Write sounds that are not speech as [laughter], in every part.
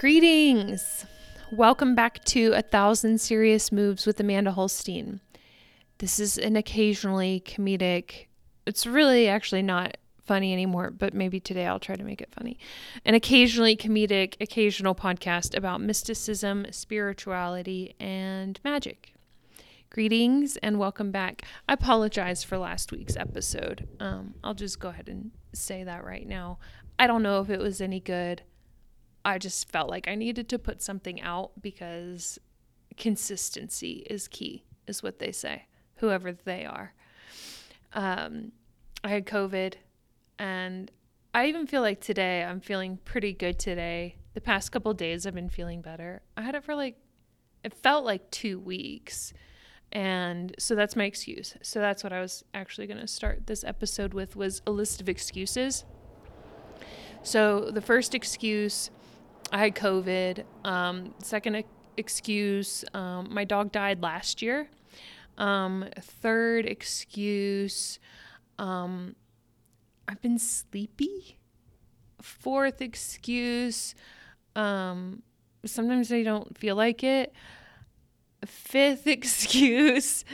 Greetings! Welcome back to A Thousand Serious Moves with Amanda Holstien. This is an occasionally comedic, it's really actually not funny anymore, but maybe today I'll try to make it funny. An occasionally comedic, occasional podcast about mysticism, spirituality, and magic. Greetings and welcome back. I apologize for last week's episode. Um, I'll just go ahead and say that right now. I don't know if it was any good. I just felt like I needed to put something out because consistency is key, is what they say, whoever they are. Um, I had COVID, and I even feel like today I'm feeling pretty good today. The past couple days I've been feeling better. I had it for like, it felt like two weeks. And so that's my excuse. So that's what I was actually going to start this episode with was a list of excuses. So the first excuse I had COVID. Um, second excuse, um, my dog died last year. Um, third excuse, um, I've been sleepy. Fourth excuse, um, sometimes I don't feel like it. Fifth [laughs] excuse,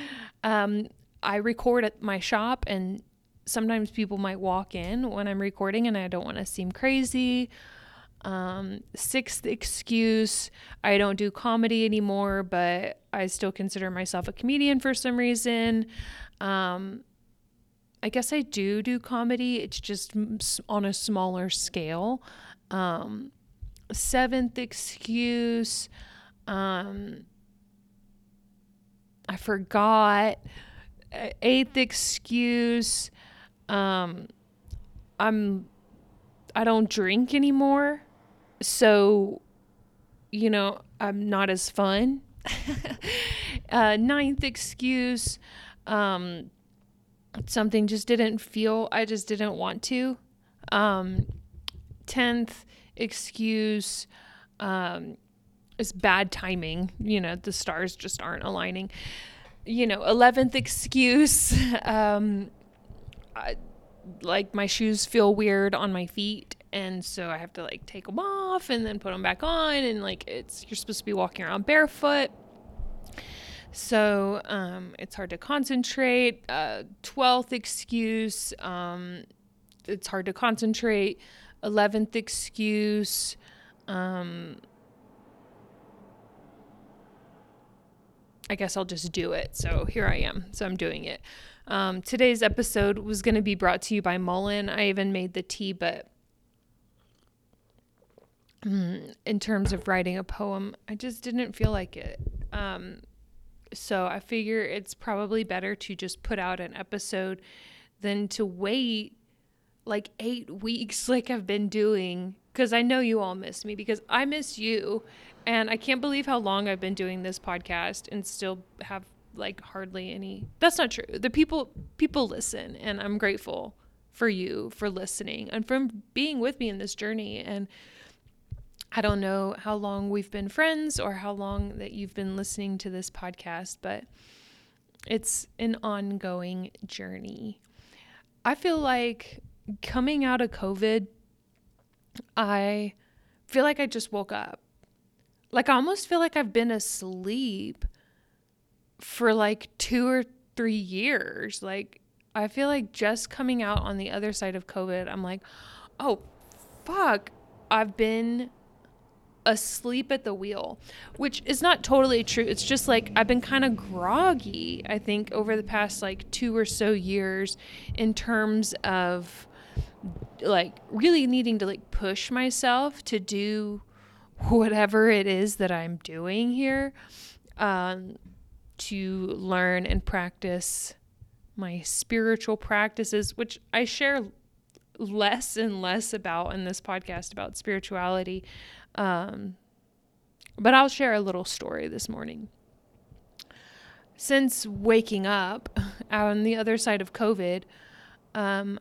um, I record at my shop and sometimes people might walk in when I'm recording and I don't want to seem crazy um, sixth excuse I don't do comedy anymore, but I still consider myself a comedian for some reason. Um, I guess I do do comedy, it's just on a smaller scale. Um, seventh excuse um, I forgot. Eighth excuse um, I'm I don't drink anymore so you know i'm not as fun. [laughs] Uh, ninth excuse um, something just didn't feel i just didn't want to. Um, 10th excuse um, is bad timing. You know the stars just aren't aligning. You know 11th excuse [laughs] um, I, like my shoes feel weird on my feet and so I have to like take them off and then put them back on and like it's you're supposed to be walking around barefoot. So um, it's hard to concentrate. Uh, twelfth excuse, um, it's hard to concentrate. Eleventh excuse, um, I guess I'll just do it. So here I am. So I'm doing it. Um, today's episode was going to be brought to you by Mullein. I even made the tea, but [clears throat] in terms of writing a poem, I just didn't feel like it. Um, so I figure it's probably better to just put out an episode than to wait like eight weeks, [laughs] like I've been doing. Because I know you all miss me, because I miss you. And I can't believe how long I've been doing this podcast and still have like hardly any. That's not true. The people people listen, and I'm grateful for you for listening and from being with me in this journey and I don't know how long we've been friends or how long that you've been listening to this podcast, but it's an ongoing journey. I feel like coming out of COVID, I feel like I just woke up. Like I almost feel like I've been asleep for like two or three years. Like I feel like just coming out on the other side of COVID, I'm like, oh, fuck, I've been asleep at the wheel, which is not totally true. It's just like I've been kind of groggy, I think, over the past like two or so years in terms of like really needing to like push myself to do whatever it is that I'm doing here um, to learn and practice my spiritual practices, which I share less and less about in this podcast about spirituality. Um, but I'll share a little story this morning. Since waking up [laughs] on the other side of COVID, um,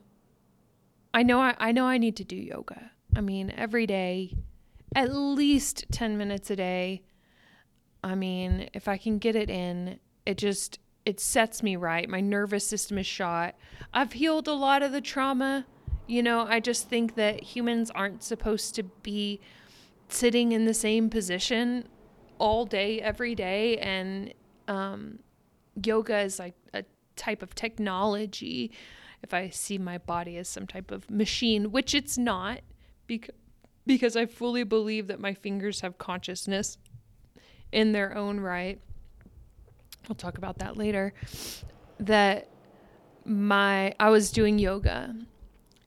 I know I, I know I need to do yoga. I mean, every day, at least 10 minutes a day. I mean, if I can get it in, it just it sets me right. My nervous system is shot. I've healed a lot of the trauma. You know, I just think that humans aren't supposed to be sitting in the same position all day, every day. And um, yoga is like a type of technology. If I see my body as some type of machine, which it's not, because because I fully believe that my fingers have consciousness in their own right. I'll talk about that later. That my I was doing yoga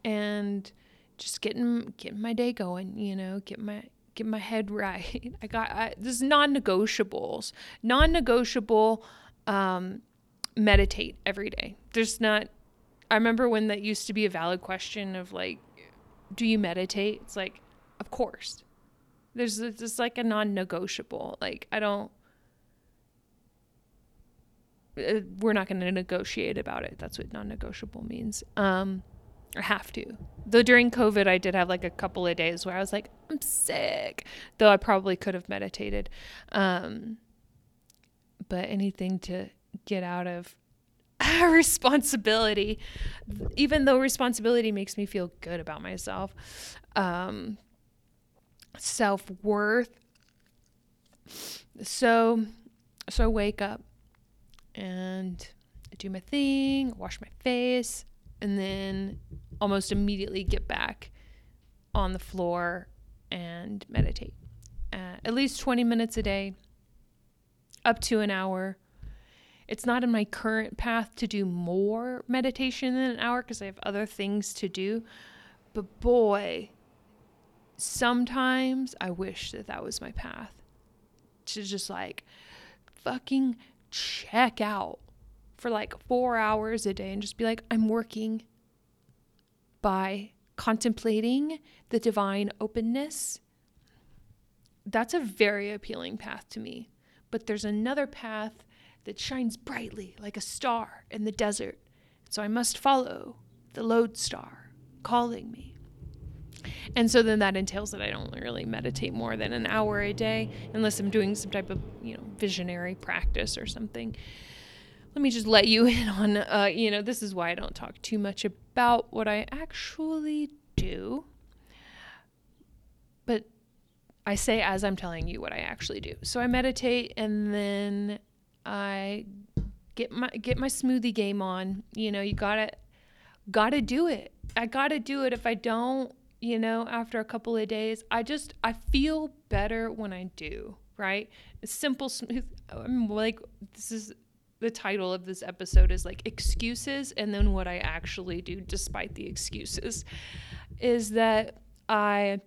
and just getting getting my day going, you know, get my get my head [laughs] right. I got I, this is non-negotiables. Non-negotiable um, meditate every day. There's not I remember when that used to be a valid question of like do you meditate? It's like of course. There's just like a non-negotiable. Like I don't uh, we're not going to negotiate about it. That's what non-negotiable means. Um, or have to. Though during COVID, I did have like a couple of days where I was like, I'm sick. Though I probably could have meditated. Um, but anything to get out of [laughs] responsibility, even though responsibility makes me feel good about myself, um, self worth. So, so I wake up and I do my thing, wash my face, and then almost immediately get back on the floor and meditate. Uh, at least 20 minutes a day, up to an hour. It's not in my current path to do more meditation than an hour because I have other things to do. But boy, sometimes I wish that that was my path to just like fucking check out for like four hours a day and just be like, I'm working by contemplating the divine openness. That's a very appealing path to me. But there's another path that shines brightly like a star in the desert. So I must follow the lodestar calling me. And so then that entails that I don't really meditate more than an hour a day unless I'm doing some type of, you know, visionary practice or something. Let me just let you [laughs] in on, uh, you know, this is why I don't talk too much about what I actually do. But I say as I'm telling you what I actually do. So I meditate and then I get my get my smoothie game on. You know, you got to got to do it. I got to do it. If I don't, you know, after a couple of days. I just I feel better when I do, right? Simple smooth I'm like this is the title of this episode is like excuses and then what I actually do despite the excuses is that I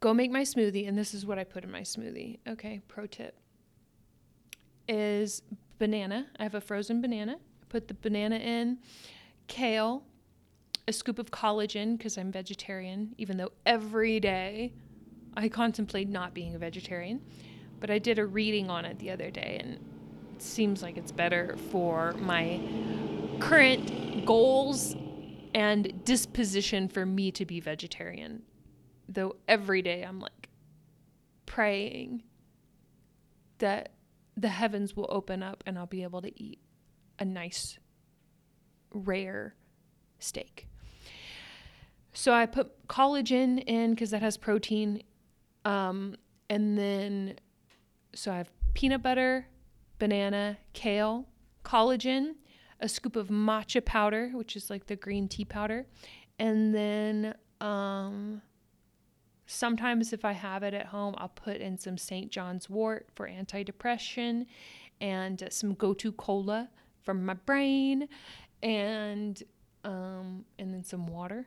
go make my smoothie and this is what I put in my smoothie. Okay, pro tip is banana. I have a frozen banana. I put the banana in, kale, a scoop of collagen because I'm vegetarian, even though every day I contemplate not being a vegetarian. But I did a reading on it the other day, and seems like it's better for my current goals and disposition for me to be vegetarian. Though every day I'm like praying that the heavens will open up and I'll be able to eat a nice, rare steak. So I put collagen in because that has protein. Um, and then, so I have peanut butter, banana, kale, collagen, a scoop of matcha powder, which is like the green tea powder. And then um, sometimes, if I have it at home, I'll put in some St. John's wort for antidepressant and some gotu kola from my brain and um, and then some water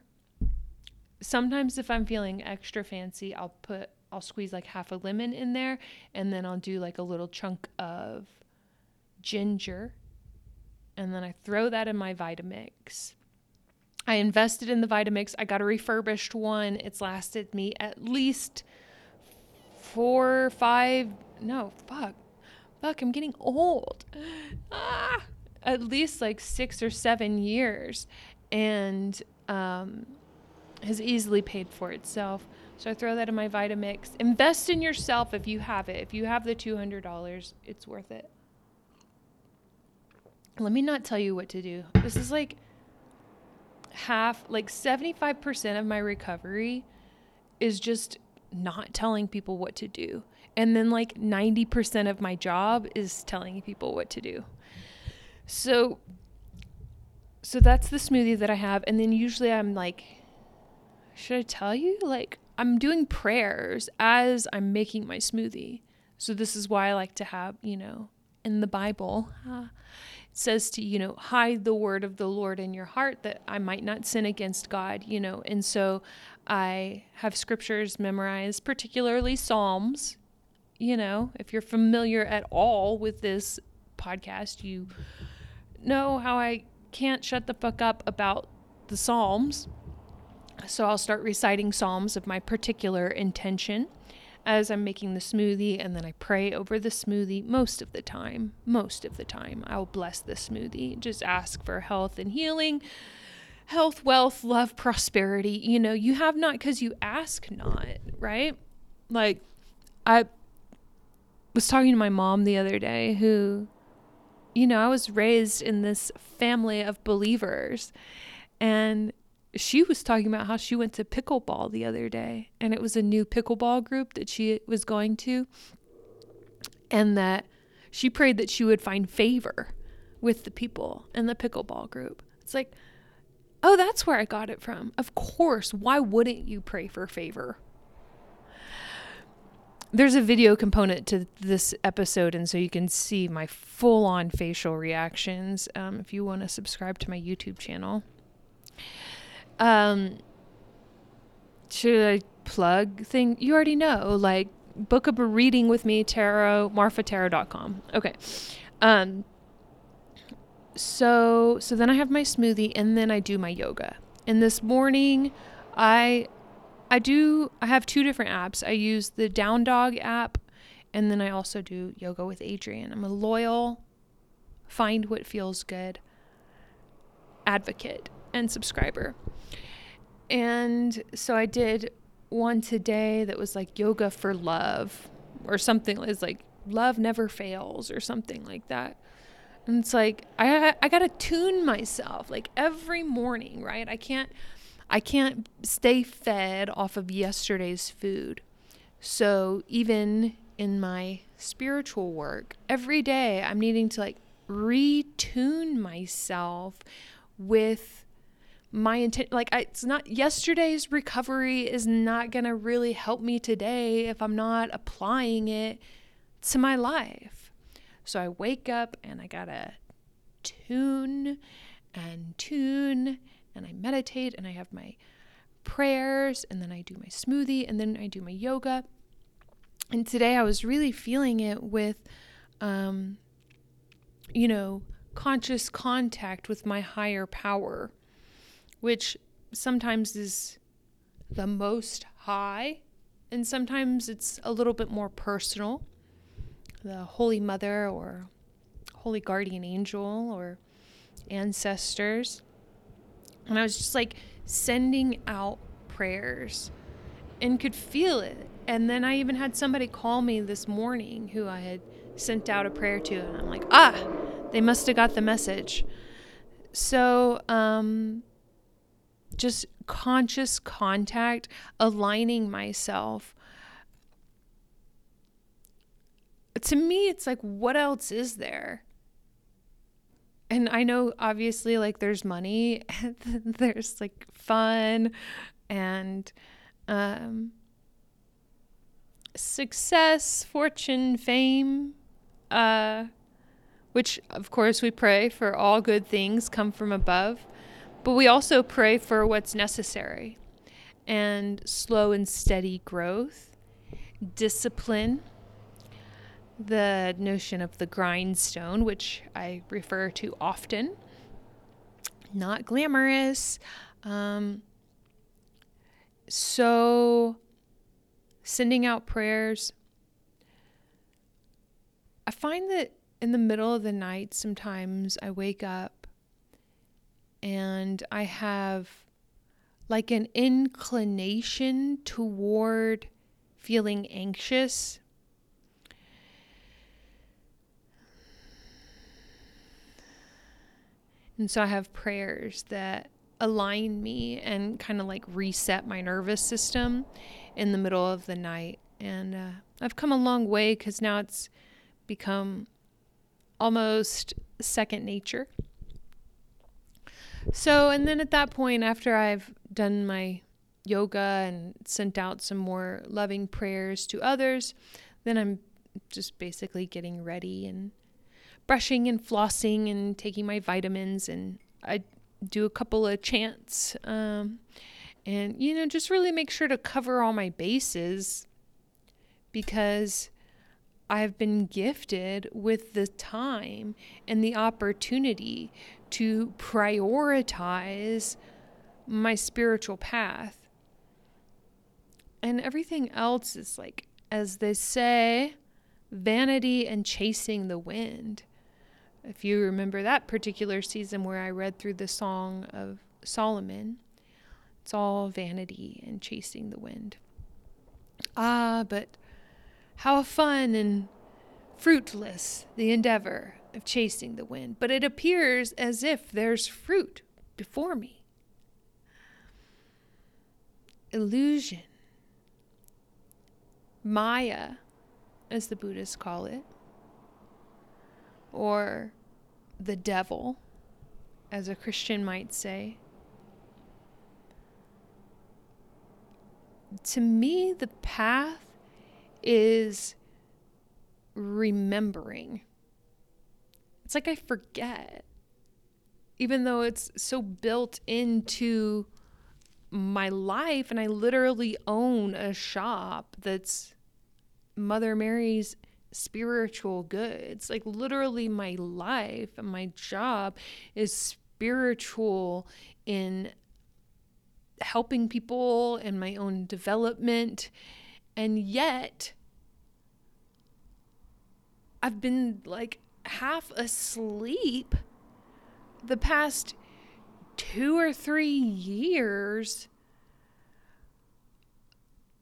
sometimes if I'm feeling extra fancy, I'll put I'll squeeze like half a lemon in there and then I'll do like a little chunk of ginger and then I throw that in my Vitamix. I invested in the Vitamix. I got a refurbished one. It's lasted me at least four, five, no, fuck. Fuck, I'm getting old. Ah, at least like six or seven years. And um, has easily paid for itself. So I throw that in my Vitamix. Invest in yourself if you have it. If you have the $200, it's worth it. Let me not tell you what to do. This is like half, like 75% of my recovery is just not telling people what to do. And then like 90% of my job is telling people what to do. So so that's the smoothie that I have and then usually I'm like should I tell you like I'm doing prayers as I'm making my smoothie. So this is why I like to have, you know, in the Bible, uh, says to, you know, hide the word of the Lord in your heart that I might not sin against God, you know. And so I have scriptures memorized, particularly Psalms. You know, if you're familiar at all with this podcast, you know how I can't shut the fuck up about the Psalms. So I'll start reciting Psalms of my particular intention as I'm making the smoothie, and then I pray over the smoothie most of the time. Most of the time, I'll bless the smoothie. Just ask for health and healing, health, wealth, love, prosperity. You know, you have not because you ask not, right? Like, I was talking to my mom the other day who, you know, I was raised in this family of believers. And she was talking about how she went to pickleball the other day and it was a new pickleball group that she was going to and that she prayed that she would find favor with the people in the pickleball group. It's like, oh, that's where I got it from. Of course. Why wouldn't you pray for favor? There's a video component to this episode, and so you can see my full on facial reactions um, if you want to subscribe to my YouTube channel. Um, should I plug thing? You already know, like book up a reading with me, tarot, marfatarot.com. Okay. Um, so, so then I have my smoothie and then I do my yoga. And this morning I, I do, I have two different apps. I use the Down Dog app and then I also do yoga with Adriene. I'm a loyal, find what feels good advocate and subscriber. And so I did one today that was like yoga for love or something is like love never fails or something like that. And it's like I I got to tune myself like every morning, right? I can't I can't stay fed off of yesterday's food. So even in my spiritual work, every day I'm needing to like retune myself with my intent like I, it's not yesterday's recovery is not going to really help me today if i'm not applying it to my life. So i wake up and i gotta tune and tune and i meditate and i have my prayers and then i do my smoothie and then i do my yoga. And today i was really feeling it with um you know conscious contact with my higher power which sometimes is the most high, and sometimes it's a little bit more personal. The Holy Mother or Holy Guardian Angel or ancestors. And I was just like sending out prayers and could feel it. And then I even had somebody call me this morning who I had sent out a prayer to, and I'm like, ah, they must have got the message. So, um, just conscious contact, aligning myself. To me, it's like, what else is there? And I know obviously, like, there's money, [laughs] there's like fun and um, success, fortune, fame, uh, which of course we pray for all good things come from above. But we also pray for what's necessary and slow and steady growth, discipline, the notion of the grindstone, which I refer to often, not glamorous. Um, so, sending out prayers. I find that in the middle of the night, sometimes I wake up and I have like an inclination toward feeling anxious. And so I have prayers that align me and kind of like reset my nervous system in the middle of the night. And uh, I've come a long way because now it's become almost second nature. So, and then at that point, after I've done my yoga and sent out some more loving prayers to others, then I'm just basically getting ready and brushing and flossing and taking my vitamins. And I do a couple of chants. Um, and, you know, just really make sure to cover all my bases because I've been gifted with the time and the opportunity to prioritize my spiritual path. And everything else is like, as they say, vanity and chasing the wind. If you remember that particular season where I read through the Song of Solomon, it's all vanity and chasing the wind. Ah, but how fun and fruitless the endeavor of chasing the wind, but it appears as if there's fruit before me. Illusion, Maya, as the Buddhists call it, or the devil, as a Christian might say. To me, the path is remembering. It's like I forget, even though it's so built into my life, and I literally own a shop that's Mother Mary's spiritual goods. Like, literally, my life and my job is spiritual in helping people and my own development. And yet, I've been like half asleep the past two or three years.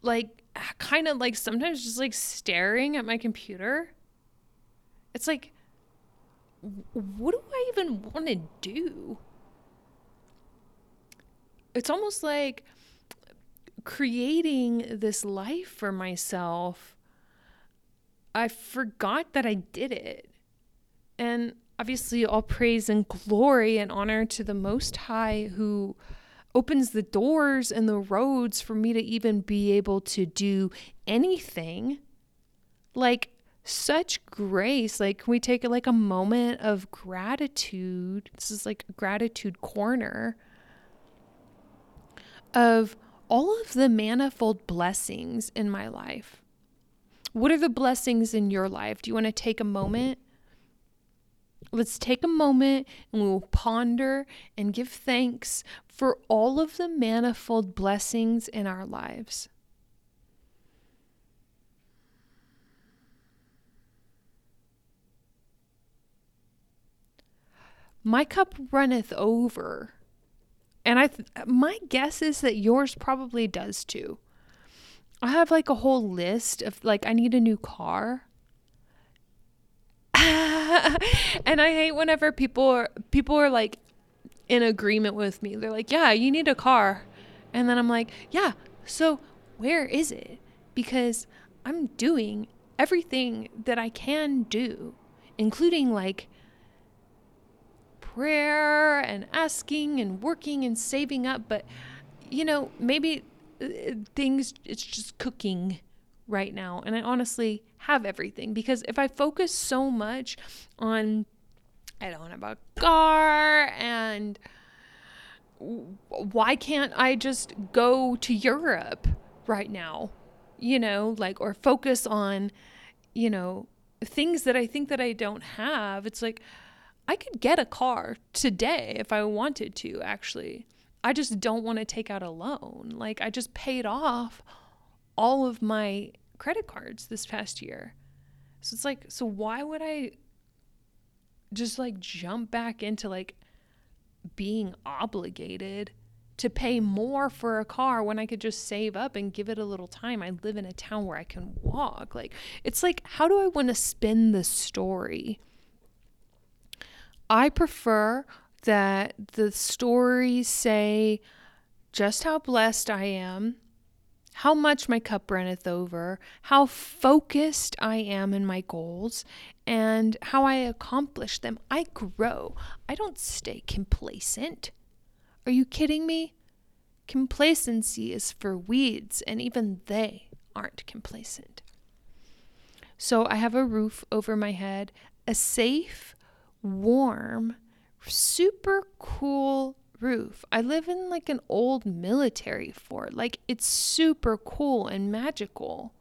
Like, kind of like sometimes just like staring at my computer. It's like, what do I even want to do? It's almost like creating this life for myself I forgot that I did it. And obviously, all praise and glory and honor to the Most High who opens the doors and the roads for me to even be able to do anything. Like, such grace. Like, can we take like a moment of gratitude? This is like gratitude corner of all of the manifold blessings in my life. What are the blessings in your life? Do you want to take a moment? Let's take a moment and we will ponder and give thanks for all of the manifold blessings in our lives. My cup runneth over. And I th- my guess is that yours probably does too. I have like a whole list of like I need a new car. [laughs] and I hate whenever people are people are like in agreement with me. They're like, "Yeah, you need a car." And then I'm like, "Yeah, so where is it?" Because I'm doing everything that I can do, including like prayer and asking and working and saving up, but you know, maybe things it's just cooking right now. And i honestly have everything because if i focus so much on i don't have a car and why can't i just go to europe right now? You know like or focus on you know things that i think that i don't have. It's like i could get a car today if i wanted to actually I just don't want to take out a loan. Like I just paid off all of my credit cards this past year. So it's like, so why would I just like jump back into like being obligated to pay more for a car when I could just save up and give it a little time? I live in a town where I can walk. Like, it's like, how do I want to spin the story? I prefer that the stories say just how blessed I am, how much my cup runneth over, how focused I am in my goals, and how I accomplish them. I grow. I don't stay complacent. Are you kidding me? Complacency is for weeds, and even they aren't complacent. So I have a roof over my head, a safe, warm, super cool roof. I live in like an old military fort. Like it's super cool and magical.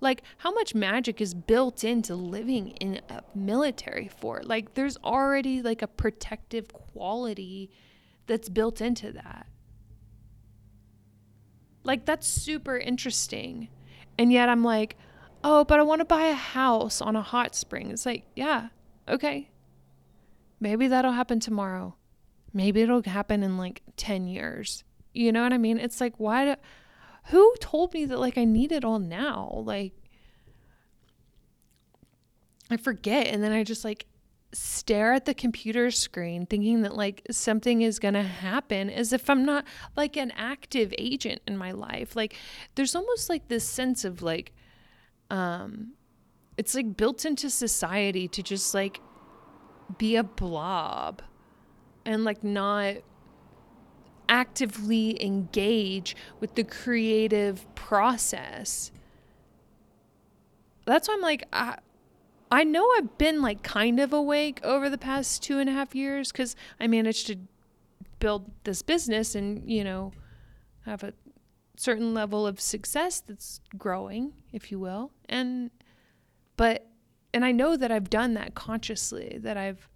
Like how much magic is built into living in a military fort? Like there's already like a protective quality that's built into that. Like that's super interesting. And yet I'm like, "Oh, but I want to buy a house on a hot spring." It's like, "Yeah, okay. Maybe that'll happen tomorrow. Maybe it'll happen in like 10 years. You know what I mean? It's like, why do, who told me that like I need it all now? Like, I forget. And then I just like stare at the computer screen thinking that like something is going to happen as if I'm not like an active agent in my life. Like, there's almost like this sense of like, um, it's like built into society to just like be a blob and like not actively engage with the creative process. That's why I'm like, I, I know I've been like kind of awake over the past two and a half years because I managed to build this business and, you know, have a certain level of success that's growing, if you will. And, but and I know that I've done that consciously, that I've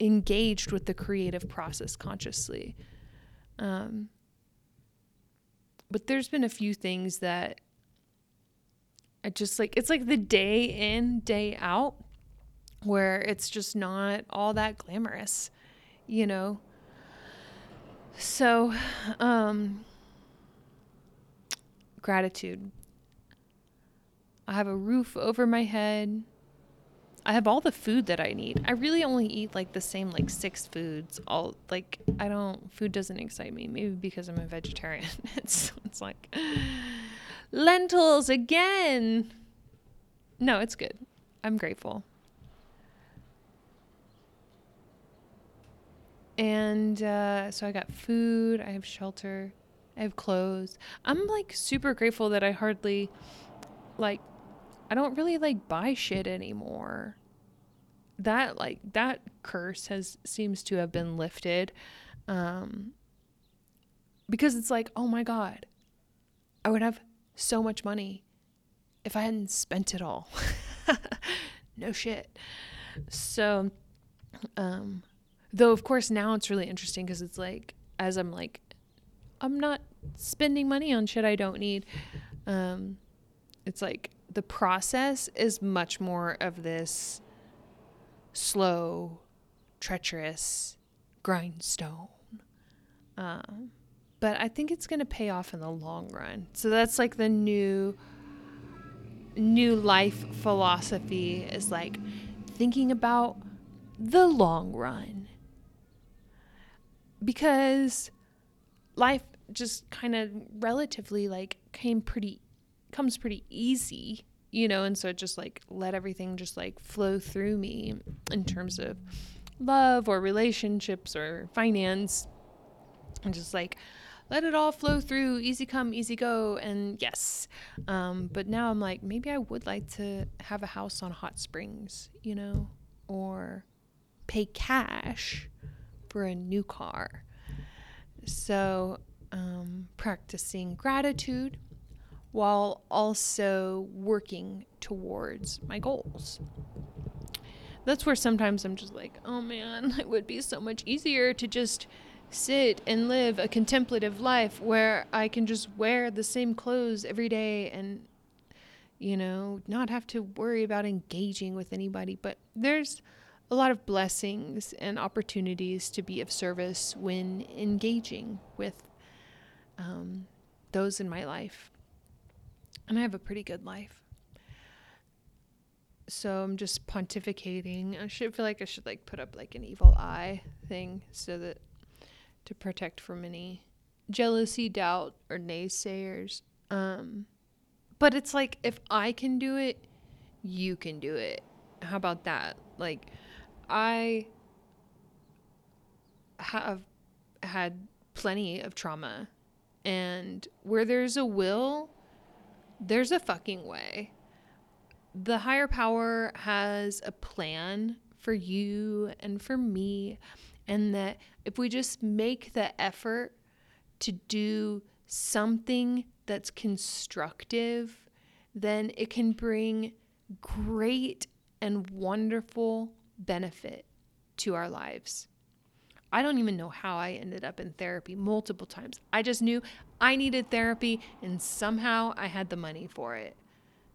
engaged with the creative process consciously. Um, but there's been a few things that I just like, it's like the day in, day out, where it's just not all that glamorous, you know? So, um, gratitude. I have a roof over my head. I have all the food that I need. I really only eat like the same like six foods. All like I don't food doesn't excite me. Maybe because I'm a vegetarian. [laughs] it's it's like lentils again. No, it's good. I'm grateful. And uh, so I got food, I have shelter, I have clothes. I'm like super grateful that I hardly like I don't really like buy shit anymore. That like that curse has seems to have been lifted. Um because it's like, "Oh my god. I would have so much money if I hadn't spent it all." [laughs] no shit. So um though of course now it's really interesting because it's like as I'm like I'm not spending money on shit I don't need. Um it's like the process is much more of this slow, treacherous grindstone. Um, but I think it's going to pay off in the long run. So that's like the new new life philosophy is like thinking about the long run. Because life just kind of relatively like came pretty comes pretty easy, you know, and so it just like let everything just like flow through me in terms of love or relationships or finance. And just like let it all flow through easy come easy go and yes. Um, but now i'm like maybe i would like to have a house on hot springs you know or pay cash for a new car. So um, practicing gratitude while also working towards my goals. That's where sometimes I'm just like, oh man, [laughs] it would be so much easier to just sit and live a contemplative life where I can just wear the same clothes every day and, you know, not have to worry about engaging with anybody. But there's a lot of blessings and opportunities to be of service when engaging with um, those in my life and I have a pretty good life. so I'm just pontificating. I should feel like I should like put up like an evil eye thing so that to protect from any jealousy, doubt, or naysayers. Um, but it's like if I can do it, you can do it. How about that? Like, I have had plenty of trauma, and where there's a will, there's a fucking way. The higher power has a plan for you and for me, and that if we just make the effort to do something that's constructive, then it can bring great and wonderful benefit to our lives. I don't even know how I ended up in therapy multiple times. I just knew I needed therapy and somehow I had the money for it.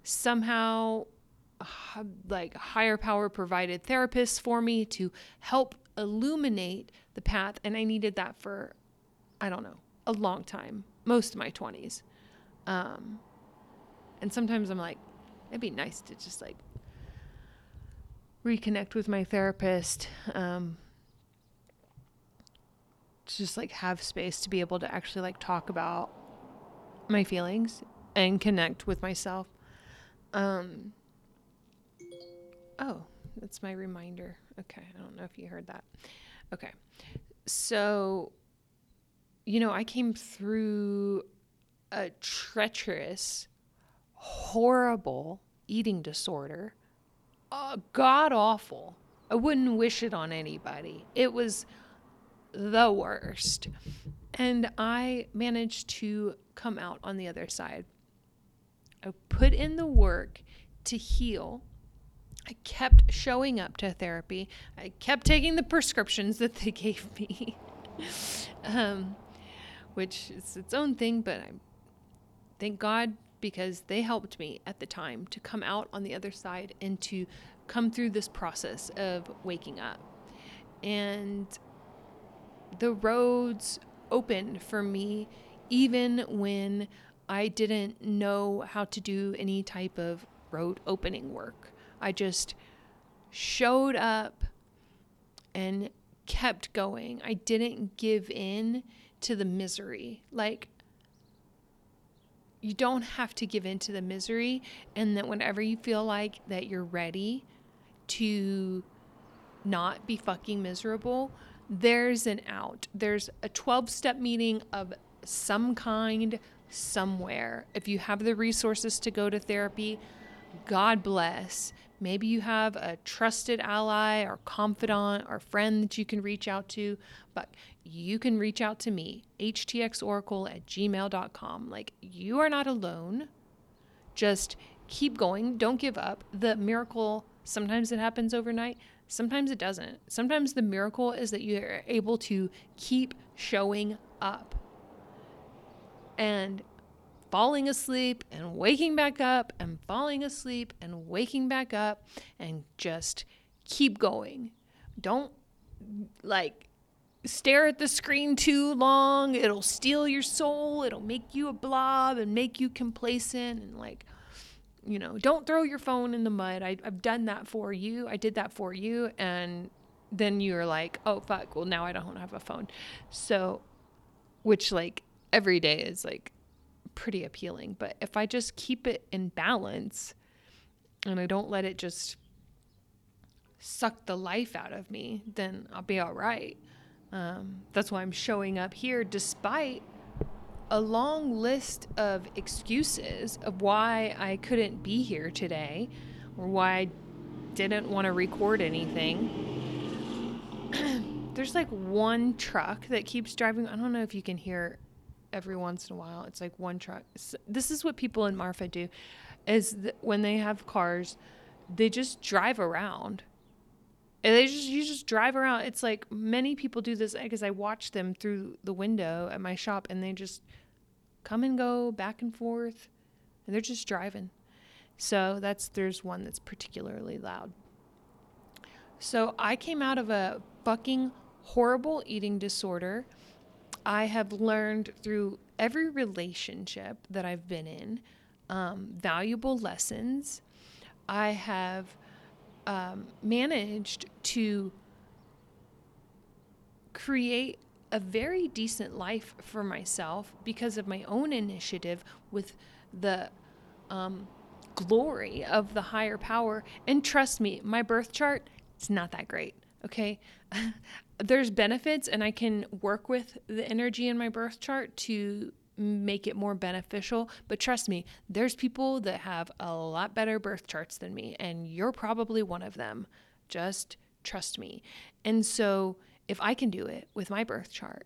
Somehow, like higher power provided therapists for me to help illuminate the path. And I needed that for, I don't know, a long time, most of my 20s. Um, and sometimes I'm like, it'd be nice to just like reconnect with my therapist. Um, to just like have space to be able to actually like talk about my feelings and connect with myself. Um, oh, that's my reminder. Okay. I don't know if you heard that. Okay. So, you know, I came through a treacherous, horrible eating disorder. Uh, God awful. I wouldn't wish it on anybody. It was the worst. And I managed to come out on the other side. I put in the work to heal. I kept showing up to therapy. I kept taking the prescriptions that they [laughs] gave me, um, which is its own thing, but I thank God because they helped me at the time to come out on the other side and to come through this process of waking up. And the roads opened for me even when I didn't know how to do any type of road opening work. I just showed up and kept going. I didn't give in to the misery. Like, you don't have to give in to the misery, and that whenever you feel like that you're ready to not be fucking miserable, there's an out. There's a 12 step meeting of some kind somewhere. If you have the resources to go to therapy, God bless. Maybe you have a trusted ally or confidant or friend that you can reach out to, but you can reach out to me, htxoracle at gmail.com. Like, you are not alone. Just keep going. Don't give up. The miracle, sometimes it happens overnight, Sometimes it doesn't. Sometimes the miracle is that you're able to keep showing up and falling asleep and waking back up and falling asleep and waking back up and just keep going. Don't like stare at the screen too long. It'll steal your soul. It'll make you a blob and make you complacent and like you know, don't throw your phone in the mud. I, I've done that for you. I did that for you. And then you're like, oh, fuck. Well, now I don't have a phone. So, which like every day is like pretty appealing. But if I just keep it in balance and I don't let it just suck the life out of me, then I'll be all right. Um, that's why I'm showing up here despite a long list of excuses of why I couldn't be here today or why I didn't want to record anything. [clears throat] There's like one truck that keeps driving. I don't know if you can hear every once in a while. It's like one truck. This is what people in Marfa do is when they have cars, they just drive around. And they just you just drive around. It's like many people do this because I watch them through the window at my shop and they just come and go back and forth and they're just driving. So that's there's one that's particularly loud. So I came out of a fucking horrible eating disorder. I have learned through every relationship that I've been in um, valuable lessons. I have um, managed to create a very decent life for myself because of my own initiative with the um, glory of the higher power. And trust me, my birth chart, it's not that great. Okay. [laughs] There's benefits, and I can work with the energy in my birth chart to make it more beneficial. But trust me, there's people that have a lot better birth charts than me, and you're probably one of them. Just trust me. And so, if I can do it with my birth chart,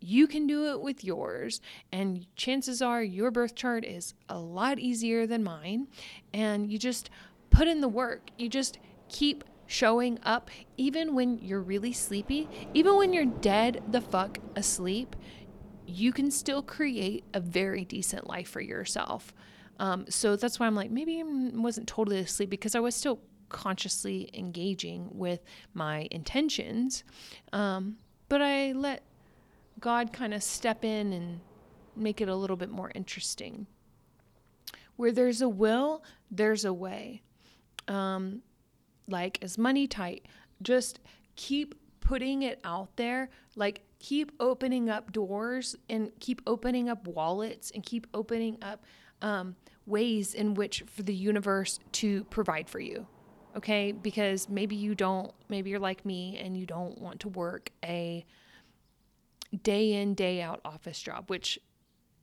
you can do it with yours. And chances are your birth chart is a lot easier than mine. And you just put in the work. You just keep showing up, even when you're really sleepy, even when you're dead the fuck asleep, you can still create a very decent life for yourself. Um, so that's why I'm like, maybe I wasn't totally asleep because I was still consciously engaging with my intentions. Um, but I let God kind of step in and make it a little bit more interesting. Where there's a will, there's a way. Um, like, is money tight? Just keep putting it out there. Like, keep opening up doors and keep opening up wallets and keep opening up um, ways in which for the universe to provide for you okay? Because maybe you don't, maybe you're like me and you don't want to work a day in, day out office job, which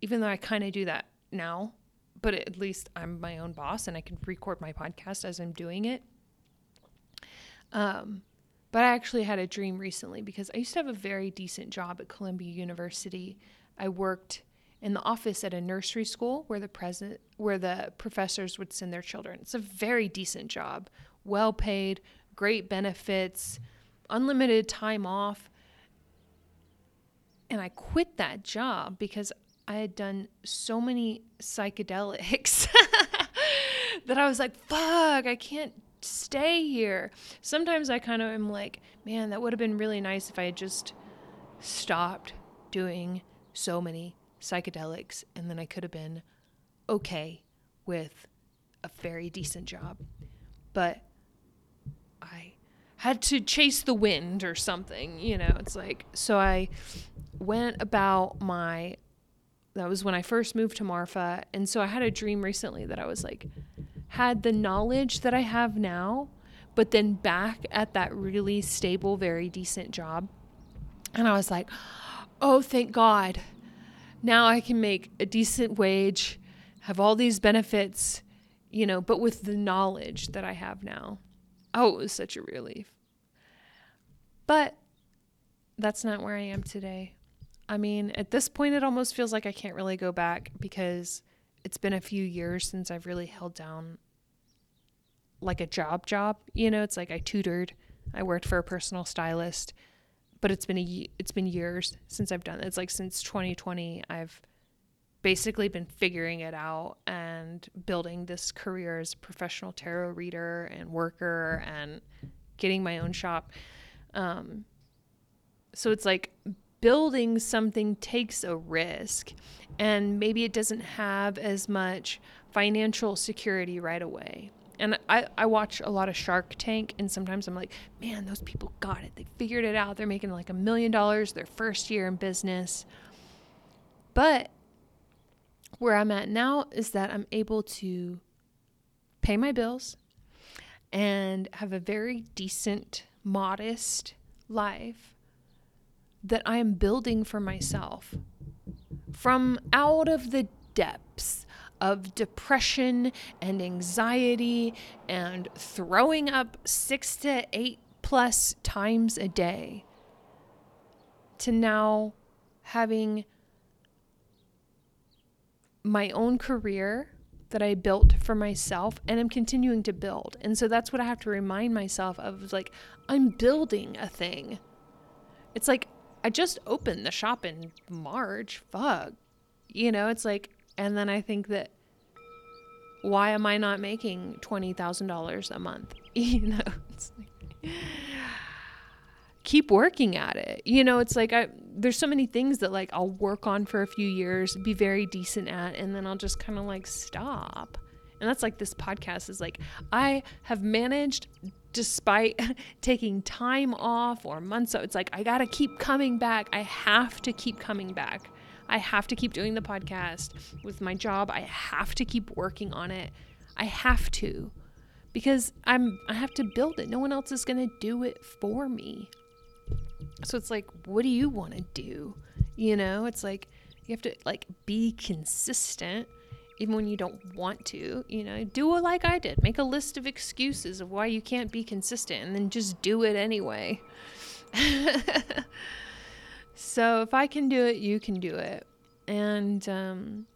even though I kind of do that now, but at least I'm my own boss and I can record my podcast as I'm doing it. Um, but I actually had a dream recently because I used to have a very decent job at Columbia University. I worked in the office at a nursery school where the present where the professors would send their children. It's a very decent job well paid, great benefits, unlimited time off. And I quit that job because I had done so many psychedelics [laughs] that I was like, fuck, I can't stay here. Sometimes I kind of am like, man, that would have been really nice if I had just stopped doing so many psychedelics and then I could have been okay with a very decent job. But I had to chase the wind or something, you know. It's like so I went about my that was when I first moved to Marfa, and so I had a dream recently that I was like had the knowledge that I have now, but then back at that really stable, very decent job. And I was like, "Oh, thank God. Now I can make a decent wage, have all these benefits, you know, but with the knowledge that I have now." Oh, it was such a relief. But that's not where I am today. I mean, at this point, it almost feels like I can't really go back because it's been a few years since I've really held down like a job job. You know, it's like I tutored, I worked for a personal stylist, but it's been a it's been years since I've done it. It's like since 2020, I've basically been figuring it out and building this career as a professional tarot reader and worker and getting my own shop. Um, so it's like building something takes a risk and maybe it doesn't have as much financial security right away. And I, I watch a lot of Shark Tank, and sometimes I'm like, man, those people got it. They figured it out. They're making like a million dollars their first year in business. But where I'm at now is that I'm able to pay my bills and have a very decent, modest life that I am building for myself from out of the depths of depression and anxiety and throwing up six to eight plus times a day to now having my own career that I built for myself and I'm continuing to build. And so that's what I have to remind myself of like I'm building a thing. It's like I just opened the shop in March. Fuck. You know, it's like and then I think that why am I not making $20,000 a month? [laughs] You know, it's like [sighs] keep working at it. You know, it's like I there's so many things that like I'll work on for a few years, be very decent at, and then I'll just kind of like stop. And that's like this podcast is like I have managed despite [laughs] taking time off or months off, it's like I got to keep coming back. I have to keep coming back. I have to keep doing the podcast with my job. I have to keep working on it. I have to because I'm I have to build it. No one else is going to do it for me. So it's like what do you want to do? You know, it's like you have to like be consistent even when you don't want to, you know, do it like I did. Make a list of excuses of why you can't be consistent and then just do it anyway. [laughs] so if I can do it, you can do it. And um,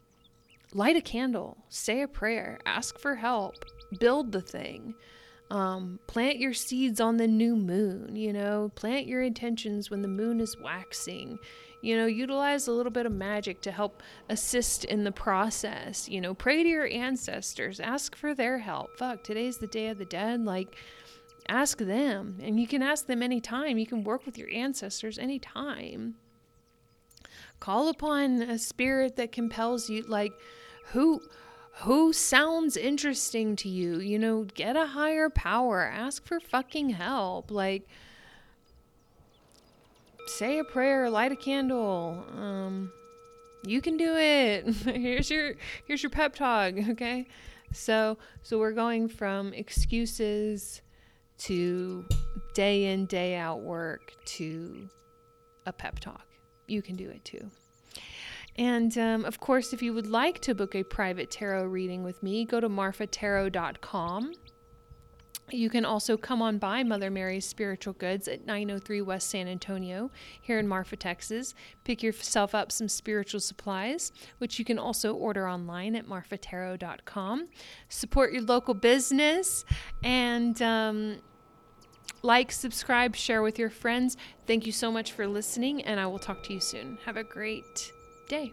light a candle, say a prayer, ask for help, build the thing. Um, plant your seeds on the new moon, you know, plant your intentions when the moon is waxing. You know, utilize a little bit of magic to help assist in the process. You know, pray to your ancestors, ask for their help. Fuck, today's the day of the dead. Like, ask them. And you can ask them anytime. You can work with your ancestors anytime. Call upon a spirit that compels you. Like, who who sounds interesting to you you know get a higher power ask for fucking help like say a prayer light a candle um you can do it. [laughs] Here's your here's your pep talk [laughs] okay? So so we're going from excuses to day in day out work to a pep talk. You can do it too. And um, of course, if you would like to book a private tarot reading with me, go to marfatarot.com. You can also come on by Mother Mary's Spiritual Goods at 903 West San Antonio here in Marfa, Texas. Pick yourself up some spiritual supplies, which you can also order online at marfatarot.com. Support your local business and um, like, subscribe, share with your friends. Thank you so much for listening, and I will talk to you soon. Have a great day.